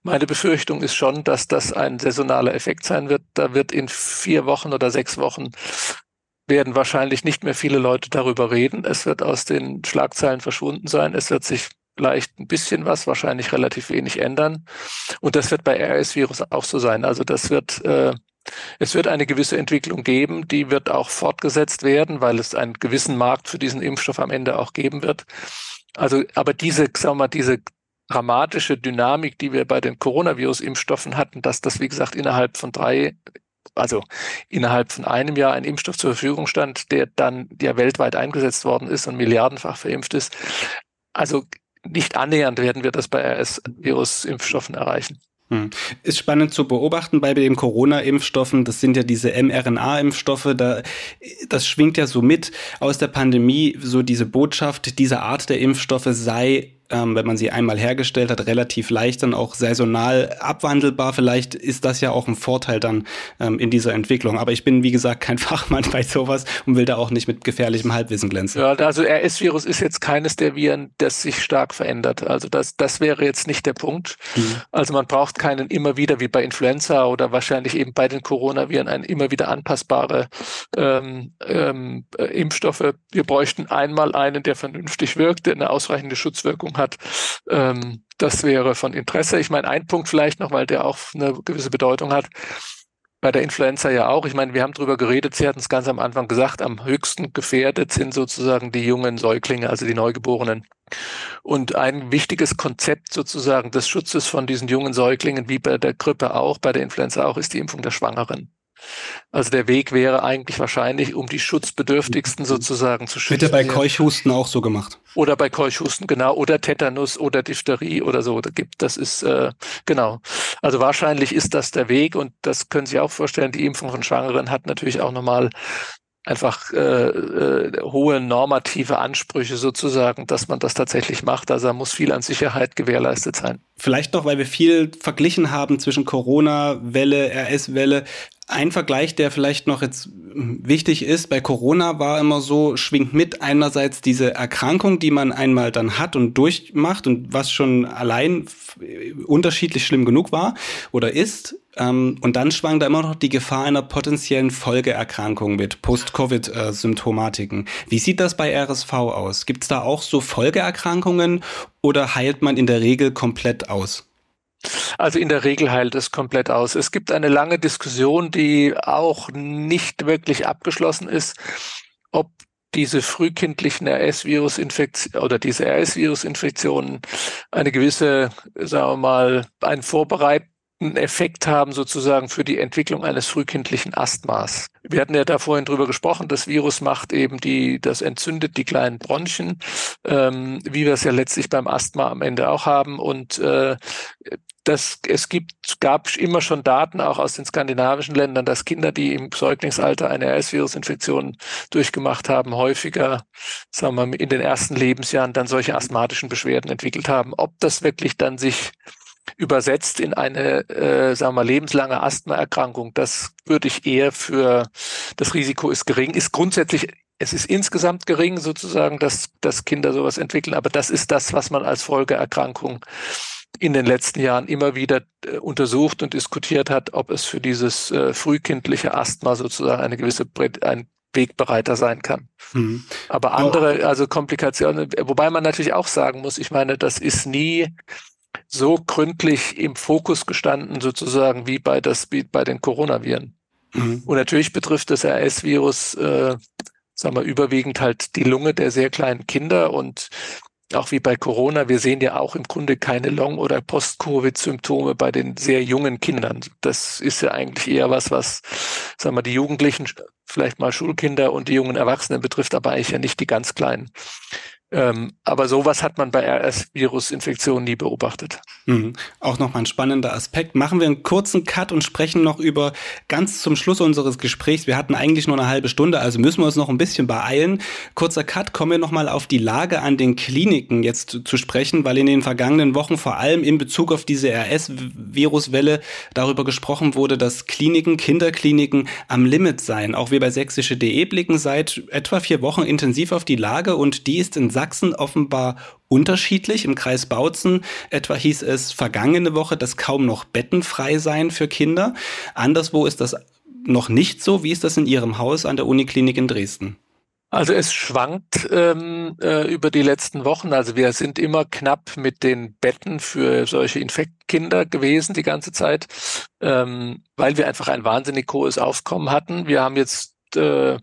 Meine Befürchtung ist schon, dass das ein saisonaler Effekt sein wird. Da wird in vier Wochen oder sechs Wochen werden wahrscheinlich nicht mehr viele Leute darüber reden. Es wird aus den Schlagzeilen verschwunden sein. Es wird sich vielleicht ein bisschen was, wahrscheinlich relativ wenig ändern. Und das wird bei RS-Virus auch so sein. Also das wird, äh, es wird eine gewisse Entwicklung geben, die wird auch fortgesetzt werden, weil es einen gewissen Markt für diesen Impfstoff am Ende auch geben wird. Also, aber diese, sagen wir mal, diese dramatische Dynamik, die wir bei den Coronavirus-Impfstoffen hatten, dass das, wie gesagt, innerhalb von drei also innerhalb von einem Jahr ein Impfstoff zur Verfügung stand, der dann ja weltweit eingesetzt worden ist und milliardenfach verimpft ist. Also nicht annähernd werden wir das bei RS-Virus-Impfstoffen erreichen. Hm. Ist spannend zu beobachten bei den Corona-Impfstoffen. Das sind ja diese mRNA-Impfstoffe. Da, das schwingt ja so mit aus der Pandemie, so diese Botschaft, diese Art der Impfstoffe sei ähm, wenn man sie einmal hergestellt hat, relativ leicht dann auch saisonal abwandelbar. Vielleicht ist das ja auch ein Vorteil dann ähm, in dieser Entwicklung. Aber ich bin, wie gesagt, kein Fachmann bei sowas und will da auch nicht mit gefährlichem Halbwissen glänzen. Ja, also RS-Virus ist jetzt keines der Viren, das sich stark verändert. Also das, das wäre jetzt nicht der Punkt. Mhm. Also man braucht keinen immer wieder wie bei Influenza oder wahrscheinlich eben bei den Coronaviren ein immer wieder anpassbare ähm, ähm, äh, Impfstoffe. Wir bräuchten einmal einen, der vernünftig wirkt, der eine ausreichende Schutzwirkung hat hat. Ähm, das wäre von Interesse. Ich meine, ein Punkt vielleicht noch, weil der auch eine gewisse Bedeutung hat. Bei der Influenza ja auch. Ich meine, wir haben darüber geredet, Sie hatten es ganz am Anfang gesagt, am höchsten gefährdet sind sozusagen die jungen Säuglinge, also die Neugeborenen. Und ein wichtiges Konzept sozusagen des Schutzes von diesen jungen Säuglingen, wie bei der Grippe auch, bei der Influenza auch, ist die Impfung der Schwangeren. Also der Weg wäre eigentlich wahrscheinlich, um die Schutzbedürftigsten sozusagen zu schützen. Wird ja bei Keuchhusten auch so gemacht. Oder bei Keuchhusten, genau. Oder Tetanus oder Diphtherie oder so. Da gibt, das ist, äh, genau. Also wahrscheinlich ist das der Weg und das können Sie auch vorstellen. Die Impfung von Schwangeren hat natürlich auch nochmal einfach äh, äh, hohe normative Ansprüche sozusagen, dass man das tatsächlich macht. Also da muss viel an Sicherheit gewährleistet sein. Vielleicht noch, weil wir viel verglichen haben zwischen Corona-Welle, RS-Welle. Ein Vergleich, der vielleicht noch jetzt wichtig ist, bei Corona war immer so, schwingt mit einerseits diese Erkrankung, die man einmal dann hat und durchmacht und was schon allein unterschiedlich schlimm genug war oder ist. Ähm, und dann schwang da immer noch die Gefahr einer potenziellen Folgeerkrankung mit Post-Covid-Symptomatiken. Wie sieht das bei RSV aus? Gibt es da auch so Folgeerkrankungen oder heilt man in der Regel komplett aus? Also in der Regel heilt es komplett aus. Es gibt eine lange Diskussion, die auch nicht wirklich abgeschlossen ist, ob diese frühkindlichen RS-Virus-Infektionen oder diese RS-Virus-Infektionen eine gewisse, sagen wir mal, einen Vorbereit einen Effekt haben sozusagen für die Entwicklung eines frühkindlichen Asthmas. Wir hatten ja da vorhin drüber gesprochen, das Virus macht eben die, das entzündet die kleinen Bronchien, ähm, wie wir es ja letztlich beim Asthma am Ende auch haben. Und äh, das, es gibt, gab immer schon Daten auch aus den skandinavischen Ländern, dass Kinder, die im Säuglingsalter eine RS-Virus-Infektion durchgemacht haben, häufiger, sagen wir in den ersten Lebensjahren dann solche asthmatischen Beschwerden entwickelt haben. Ob das wirklich dann sich übersetzt in eine, äh, sagen wir, lebenslange Asthmaerkrankung. Das würde ich eher für das Risiko ist gering, ist grundsätzlich es ist insgesamt gering sozusagen, dass, dass Kinder sowas entwickeln, aber das ist das, was man als Folgeerkrankung in den letzten Jahren immer wieder äh, untersucht und diskutiert hat, ob es für dieses äh, frühkindliche Asthma sozusagen eine gewisse ein Wegbereiter sein kann. Mhm. Aber andere, also Komplikationen, wobei man natürlich auch sagen muss, ich meine, das ist nie so gründlich im Fokus gestanden, sozusagen wie bei das wie bei den Coronaviren. Mhm. Und natürlich betrifft das RS-Virus, äh, sagen wir, überwiegend halt die Lunge der sehr kleinen Kinder und auch wie bei Corona, wir sehen ja auch im Grunde keine Long- oder Post-Covid-Symptome bei den sehr jungen Kindern. Das ist ja eigentlich eher was, was, sagen wir, die Jugendlichen, vielleicht mal Schulkinder und die jungen Erwachsenen betrifft, aber eigentlich ja nicht die ganz Kleinen. Ähm, aber sowas hat man bei RS-Virus-Infektionen nie beobachtet. Mhm. Auch nochmal ein spannender Aspekt. Machen wir einen kurzen Cut und sprechen noch über ganz zum Schluss unseres Gesprächs. Wir hatten eigentlich nur eine halbe Stunde, also müssen wir uns noch ein bisschen beeilen. Kurzer Cut, kommen wir nochmal auf die Lage an den Kliniken jetzt zu sprechen, weil in den vergangenen Wochen vor allem in Bezug auf diese RS-Viruswelle darüber gesprochen wurde, dass Kliniken, Kinderkliniken am Limit seien. Auch wir bei sächsische.de blicken seit etwa vier Wochen intensiv auf die Lage und die ist in Sachsen offenbar unterschiedlich. Im Kreis Bautzen etwa hieß es vergangene Woche, dass kaum noch Betten frei seien für Kinder. Anderswo ist das noch nicht so. Wie ist das in Ihrem Haus an der Uniklinik in Dresden? Also es schwankt ähm, äh, über die letzten Wochen. Also wir sind immer knapp mit den Betten für solche Infektkinder gewesen die ganze Zeit, ähm, weil wir einfach ein wahnsinnig hohes Aufkommen hatten. Wir haben jetzt äh,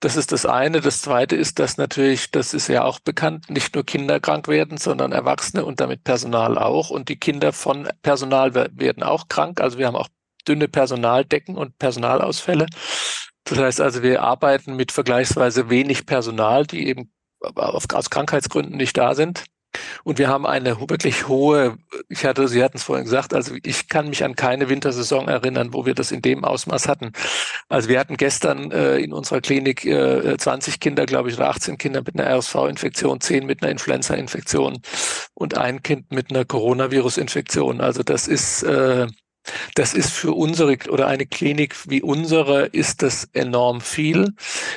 das ist das eine. Das zweite ist, dass natürlich, das ist ja auch bekannt, nicht nur Kinder krank werden, sondern Erwachsene und damit Personal auch. Und die Kinder von Personal werden auch krank. Also wir haben auch dünne Personaldecken und Personalausfälle. Das heißt also, wir arbeiten mit vergleichsweise wenig Personal, die eben aus Krankheitsgründen nicht da sind. Und wir haben eine wirklich hohe, ich hatte, Sie hatten es vorhin gesagt, also ich kann mich an keine Wintersaison erinnern, wo wir das in dem Ausmaß hatten. Also wir hatten gestern äh, in unserer Klinik äh, 20 Kinder, glaube ich, oder 18 Kinder mit einer RSV-Infektion, 10 mit einer Influenza-Infektion und ein Kind mit einer Coronavirus-Infektion. Also das ist äh, das ist für unsere oder eine Klinik wie unsere ist das enorm viel.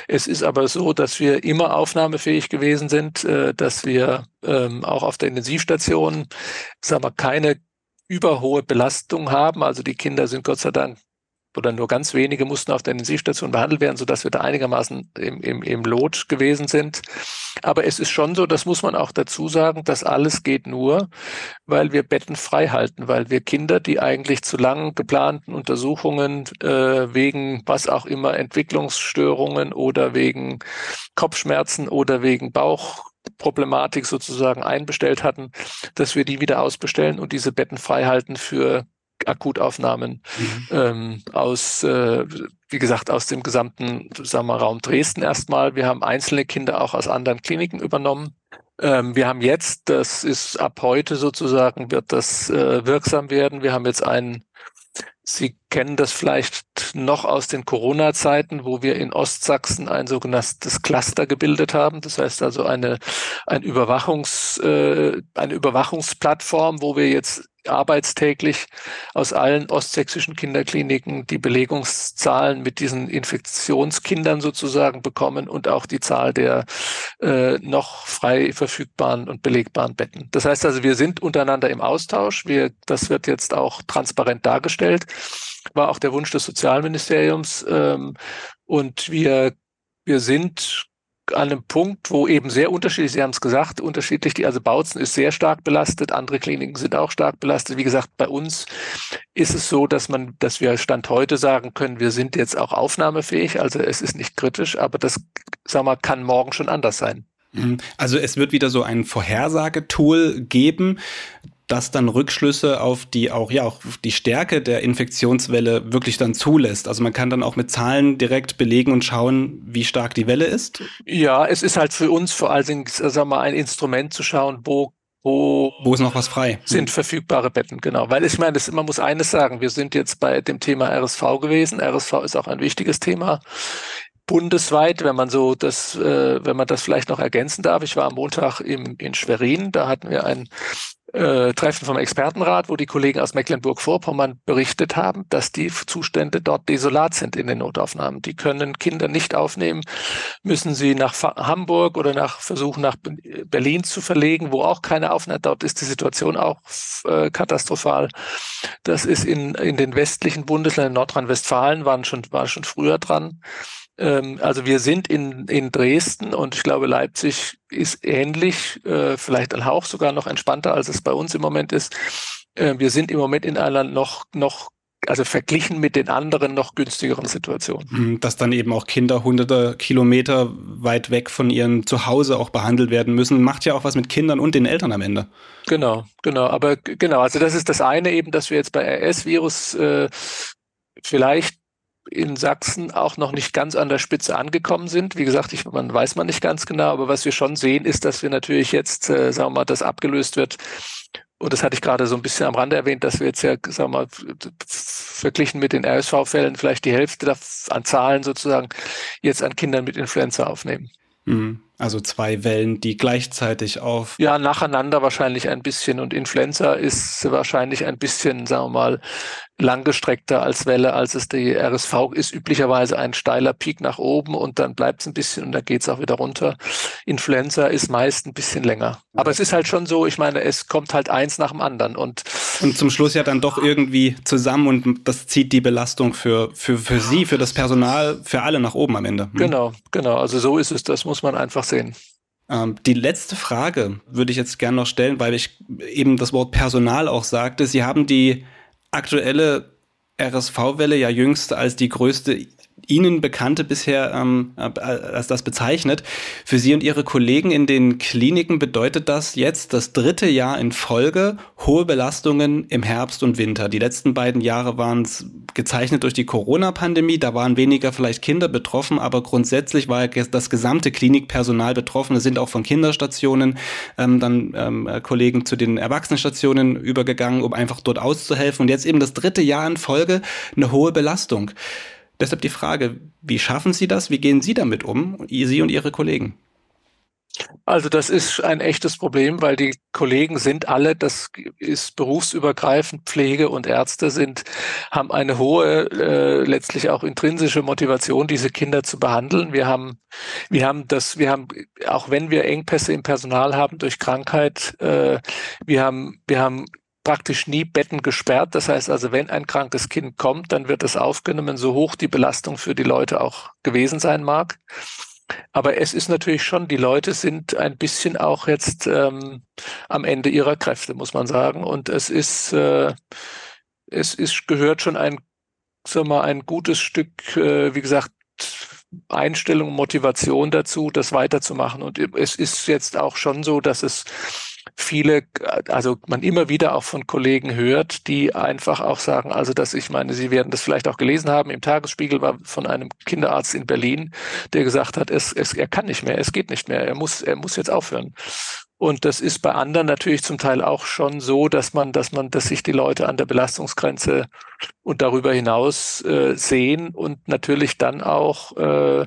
Es ist aber so, dass wir immer aufnahmefähig gewesen sind, äh, dass wir ähm, auch auf der Intensivstation, sagen wir, keine überhohe Belastung haben. Also die Kinder sind Gott sei Dank oder nur ganz wenige mussten auf der Intensivstation behandelt werden, sodass wir da einigermaßen im, im, im Lot gewesen sind. Aber es ist schon so, das muss man auch dazu sagen, dass alles geht nur, weil wir Betten frei halten, weil wir Kinder, die eigentlich zu lang geplanten Untersuchungen äh, wegen was auch immer Entwicklungsstörungen oder wegen Kopfschmerzen oder wegen Bauchproblematik sozusagen einbestellt hatten, dass wir die wieder ausbestellen und diese Betten frei halten für Akutaufnahmen mhm. ähm, aus, äh, wie gesagt, aus dem gesamten sagen wir, Raum Dresden erstmal. Wir haben einzelne Kinder auch aus anderen Kliniken übernommen. Ähm, wir haben jetzt, das ist ab heute sozusagen, wird das äh, wirksam werden. Wir haben jetzt einen Sie kennen das vielleicht noch aus den Corona-Zeiten, wo wir in Ostsachsen ein sogenanntes Cluster gebildet haben. Das heißt also eine, ein Überwachungs, äh, eine Überwachungsplattform, wo wir jetzt arbeitstäglich aus allen ostsächsischen Kinderkliniken die Belegungszahlen mit diesen Infektionskindern sozusagen bekommen und auch die Zahl der äh, noch frei verfügbaren und belegbaren Betten. Das heißt also, wir sind untereinander im Austausch. Wir, das wird jetzt auch transparent dargestellt. War auch der Wunsch des Sozialministeriums. Ähm, und wir, wir sind an einem Punkt, wo eben sehr unterschiedlich, Sie haben es gesagt, unterschiedlich, die, also Bautzen ist sehr stark belastet, andere Kliniken sind auch stark belastet. Wie gesagt, bei uns ist es so, dass man, dass wir Stand heute sagen können, wir sind jetzt auch aufnahmefähig, also es ist nicht kritisch, aber das, sagen wir, kann morgen schon anders sein. Mhm. Also es wird wieder so ein Vorhersagetool geben, das dann Rückschlüsse auf die auch ja auch die Stärke der Infektionswelle wirklich dann zulässt. Also man kann dann auch mit Zahlen direkt belegen und schauen, wie stark die Welle ist. Ja, es ist halt für uns vor allen Dingen, sagen wir mal, ein Instrument zu schauen, wo wo, wo ist noch was frei? Sind verfügbare Betten, genau. Weil ich meine, das, man muss eines sagen, wir sind jetzt bei dem Thema RSV gewesen. RSV ist auch ein wichtiges Thema bundesweit, wenn man so das, äh, wenn man das vielleicht noch ergänzen darf. Ich war am Montag im, in Schwerin, da hatten wir ein äh, Treffen vom Expertenrat, wo die Kollegen aus Mecklenburg-Vorpommern berichtet haben, dass die Zustände dort desolat sind in den Notaufnahmen. Die können Kinder nicht aufnehmen, müssen sie nach Hamburg oder nach versuchen nach Berlin zu verlegen, wo auch keine Aufnahme. Dort ist die Situation auch äh, katastrophal. Das ist in, in den westlichen Bundesländern, Nordrhein-Westfalen waren schon, war schon früher dran. Ähm, also wir sind in, in Dresden und ich glaube, Leipzig ist ähnlich, äh, vielleicht ein Hauch sogar noch entspannter, als es bei uns im Moment ist. Äh, wir sind im Moment in einer noch, noch also verglichen mit den anderen noch günstigeren Situationen. Hm, dass dann eben auch Kinder hunderte Kilometer weit weg von ihrem Zuhause auch behandelt werden müssen, macht ja auch was mit Kindern und den Eltern am Ende. Genau, genau. Aber genau, also das ist das eine eben, dass wir jetzt bei RS-Virus äh, vielleicht in Sachsen auch noch nicht ganz an der Spitze angekommen sind. Wie gesagt, ich, man weiß man nicht ganz genau, aber was wir schon sehen, ist, dass wir natürlich jetzt, äh, sagen wir mal, das abgelöst wird. Und das hatte ich gerade so ein bisschen am Rande erwähnt, dass wir jetzt ja, sagen wir mal, verglichen mit den RSV-Fällen vielleicht die Hälfte an Zahlen sozusagen jetzt an Kindern mit Influenza aufnehmen. Mhm. Also zwei Wellen, die gleichzeitig auf. Ja, nacheinander wahrscheinlich ein bisschen. Und Influenza ist wahrscheinlich ein bisschen, sagen wir mal, langgestreckter als Welle, als es die RSV ist. Üblicherweise ein steiler Peak nach oben und dann bleibt es ein bisschen und dann geht es auch wieder runter. Influenza ist meist ein bisschen länger. Aber es ist halt schon so, ich meine, es kommt halt eins nach dem anderen. Und, und zum Schluss ja dann doch irgendwie zusammen und das zieht die Belastung für, für, für Sie, für das Personal, für alle nach oben am Ende. Hm? Genau, genau. Also so ist es. Das muss man einfach sehen. Ähm, die letzte Frage würde ich jetzt gerne noch stellen, weil ich eben das Wort Personal auch sagte. Sie haben die aktuelle RSV-Welle ja jüngst als die größte Ihnen bekannte bisher ähm, äh, als das bezeichnet. Für Sie und Ihre Kollegen in den Kliniken bedeutet das jetzt das dritte Jahr in Folge hohe Belastungen im Herbst und Winter. Die letzten beiden Jahre waren es gezeichnet durch die Corona-Pandemie. Da waren weniger vielleicht Kinder betroffen, aber grundsätzlich war das gesamte Klinikpersonal betroffen. Es sind auch von Kinderstationen ähm, dann ähm, Kollegen zu den Erwachsenenstationen übergegangen, um einfach dort auszuhelfen. Und jetzt eben das dritte Jahr in Folge eine hohe Belastung. Deshalb die Frage, wie schaffen Sie das? Wie gehen Sie damit um, Sie und Ihre Kollegen? Also das ist ein echtes Problem, weil die Kollegen sind alle, das ist berufsübergreifend, Pflege und Ärzte sind, haben eine hohe, äh, letztlich auch intrinsische Motivation, diese Kinder zu behandeln. Wir haben, wir haben das, wir haben, auch wenn wir Engpässe im Personal haben durch Krankheit, äh, wir haben, wir haben praktisch nie Betten gesperrt. Das heißt also, wenn ein krankes Kind kommt, dann wird es aufgenommen, so hoch die Belastung für die Leute auch gewesen sein mag. Aber es ist natürlich schon, die Leute sind ein bisschen auch jetzt ähm, am Ende ihrer Kräfte, muss man sagen. Und es ist, äh, es ist, gehört schon ein, sag mal, ein gutes Stück, äh, wie gesagt, Einstellung, Motivation dazu, das weiterzumachen. Und es ist jetzt auch schon so, dass es viele, also man immer wieder auch von Kollegen hört, die einfach auch sagen, also dass ich meine, Sie werden das vielleicht auch gelesen haben, im Tagesspiegel war von einem Kinderarzt in Berlin, der gesagt hat, es, es, er kann nicht mehr, es geht nicht mehr, er muss, er muss jetzt aufhören. Und das ist bei anderen natürlich zum Teil auch schon so, dass man, dass man, dass sich die Leute an der Belastungsgrenze und darüber hinaus äh, sehen und natürlich dann auch, äh,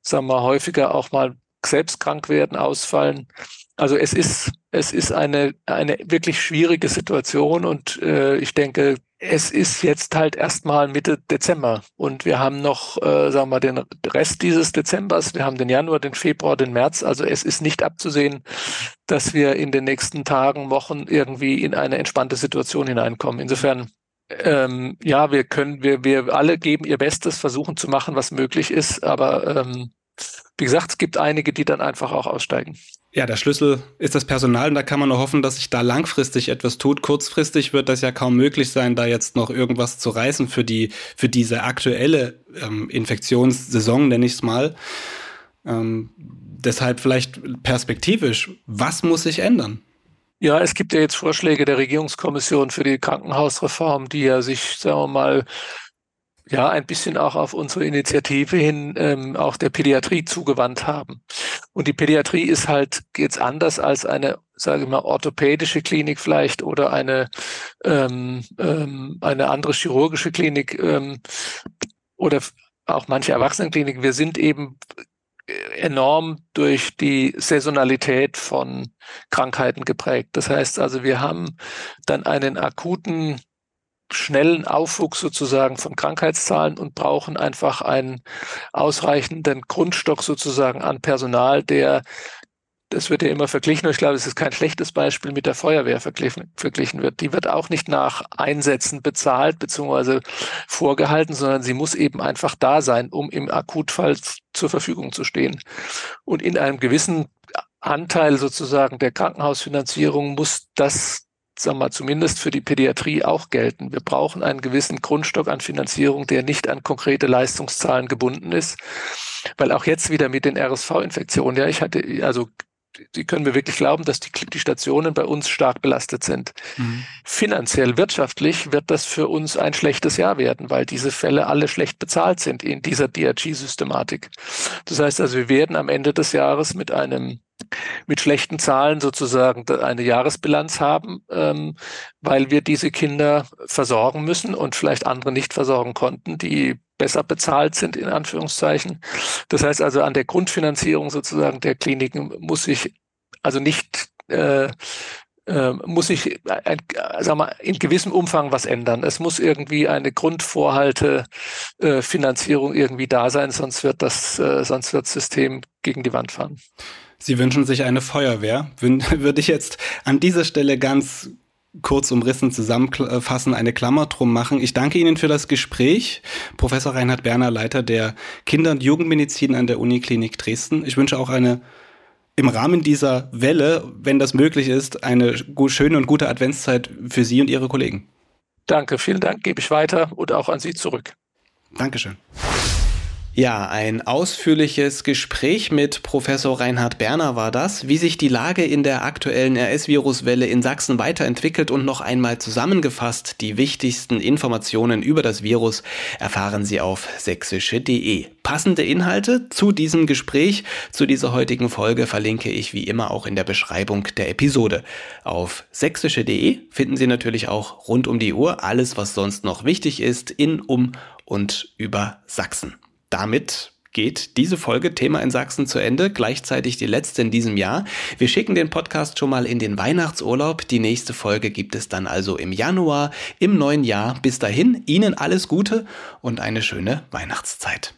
sagen wir, häufiger auch mal selbst krank werden, ausfallen. Also es ist, es ist eine, eine wirklich schwierige Situation und äh, ich denke, es ist jetzt halt erstmal Mitte Dezember und wir haben noch, äh, sagen wir, den Rest dieses Dezembers, wir haben den Januar, den Februar, den März. Also es ist nicht abzusehen, dass wir in den nächsten Tagen, Wochen irgendwie in eine entspannte Situation hineinkommen. Insofern ähm, ja, wir können, wir, wir alle geben ihr Bestes, versuchen zu machen, was möglich ist, aber ähm, wie gesagt, es gibt einige, die dann einfach auch aussteigen. Ja, der Schlüssel ist das Personal und da kann man nur hoffen, dass sich da langfristig etwas tut. Kurzfristig wird das ja kaum möglich sein, da jetzt noch irgendwas zu reißen für die, für diese aktuelle ähm, Infektionssaison, nenne ich es mal. Ähm, deshalb vielleicht perspektivisch, was muss sich ändern? Ja, es gibt ja jetzt Vorschläge der Regierungskommission für die Krankenhausreform, die ja sich, sagen wir mal, ja ein bisschen auch auf unsere Initiative hin ähm, auch der Pädiatrie zugewandt haben. Und die Pädiatrie ist halt jetzt anders als eine, sage ich mal, orthopädische Klinik vielleicht oder eine ähm, ähm, eine andere chirurgische Klinik ähm, oder auch manche Erwachsenenklinik. Wir sind eben enorm durch die Saisonalität von Krankheiten geprägt. Das heißt also, wir haben dann einen akuten schnellen Aufwuchs sozusagen von Krankheitszahlen und brauchen einfach einen ausreichenden Grundstock sozusagen an Personal, der das wird ja immer verglichen, ich glaube, es ist kein schlechtes Beispiel mit der Feuerwehr verglichen, verglichen wird. Die wird auch nicht nach Einsätzen bezahlt bzw. vorgehalten, sondern sie muss eben einfach da sein, um im Akutfall zur Verfügung zu stehen. Und in einem gewissen Anteil sozusagen der Krankenhausfinanzierung muss das sagen wir mal, zumindest für die Pädiatrie auch gelten. Wir brauchen einen gewissen Grundstock an Finanzierung, der nicht an konkrete Leistungszahlen gebunden ist. Weil auch jetzt wieder mit den RSV-Infektionen, ja, ich hatte, also Sie können mir wirklich glauben, dass die, die Stationen bei uns stark belastet sind. Mhm. Finanziell, wirtschaftlich wird das für uns ein schlechtes Jahr werden, weil diese Fälle alle schlecht bezahlt sind in dieser DRG-Systematik. Das heißt also, wir werden am Ende des Jahres mit einem mit schlechten Zahlen sozusagen eine Jahresbilanz haben, ähm, weil wir diese Kinder versorgen müssen und vielleicht andere nicht versorgen konnten, die besser bezahlt sind, in Anführungszeichen. Das heißt also, an der Grundfinanzierung sozusagen der Kliniken muss ich also nicht äh, äh, muss sich ein, sag mal, in gewissem Umfang was ändern. Es muss irgendwie eine Grundvorhalte äh, irgendwie da sein, sonst wird das, äh, sonst wird das System gegen die Wand fahren. Sie wünschen sich eine Feuerwehr. Würde ich jetzt an dieser Stelle ganz kurz umrissen zusammenfassen, eine Klammer drum machen. Ich danke Ihnen für das Gespräch. Professor Reinhard Berner, Leiter der Kinder- und Jugendmedizin an der Uniklinik Dresden. Ich wünsche auch eine im Rahmen dieser Welle, wenn das möglich ist, eine schöne und gute Adventszeit für Sie und Ihre Kollegen. Danke, vielen Dank, gebe ich weiter und auch an Sie zurück. Dankeschön. Ja, ein ausführliches Gespräch mit Professor Reinhard Berner war das, wie sich die Lage in der aktuellen RS-Viruswelle in Sachsen weiterentwickelt und noch einmal zusammengefasst. Die wichtigsten Informationen über das Virus erfahren Sie auf sächsische.de. Passende Inhalte zu diesem Gespräch, zu dieser heutigen Folge verlinke ich wie immer auch in der Beschreibung der Episode. Auf sächsische.de finden Sie natürlich auch rund um die Uhr alles, was sonst noch wichtig ist in, um und über Sachsen. Damit geht diese Folge Thema in Sachsen zu Ende, gleichzeitig die letzte in diesem Jahr. Wir schicken den Podcast schon mal in den Weihnachtsurlaub. Die nächste Folge gibt es dann also im Januar, im neuen Jahr. Bis dahin, Ihnen alles Gute und eine schöne Weihnachtszeit.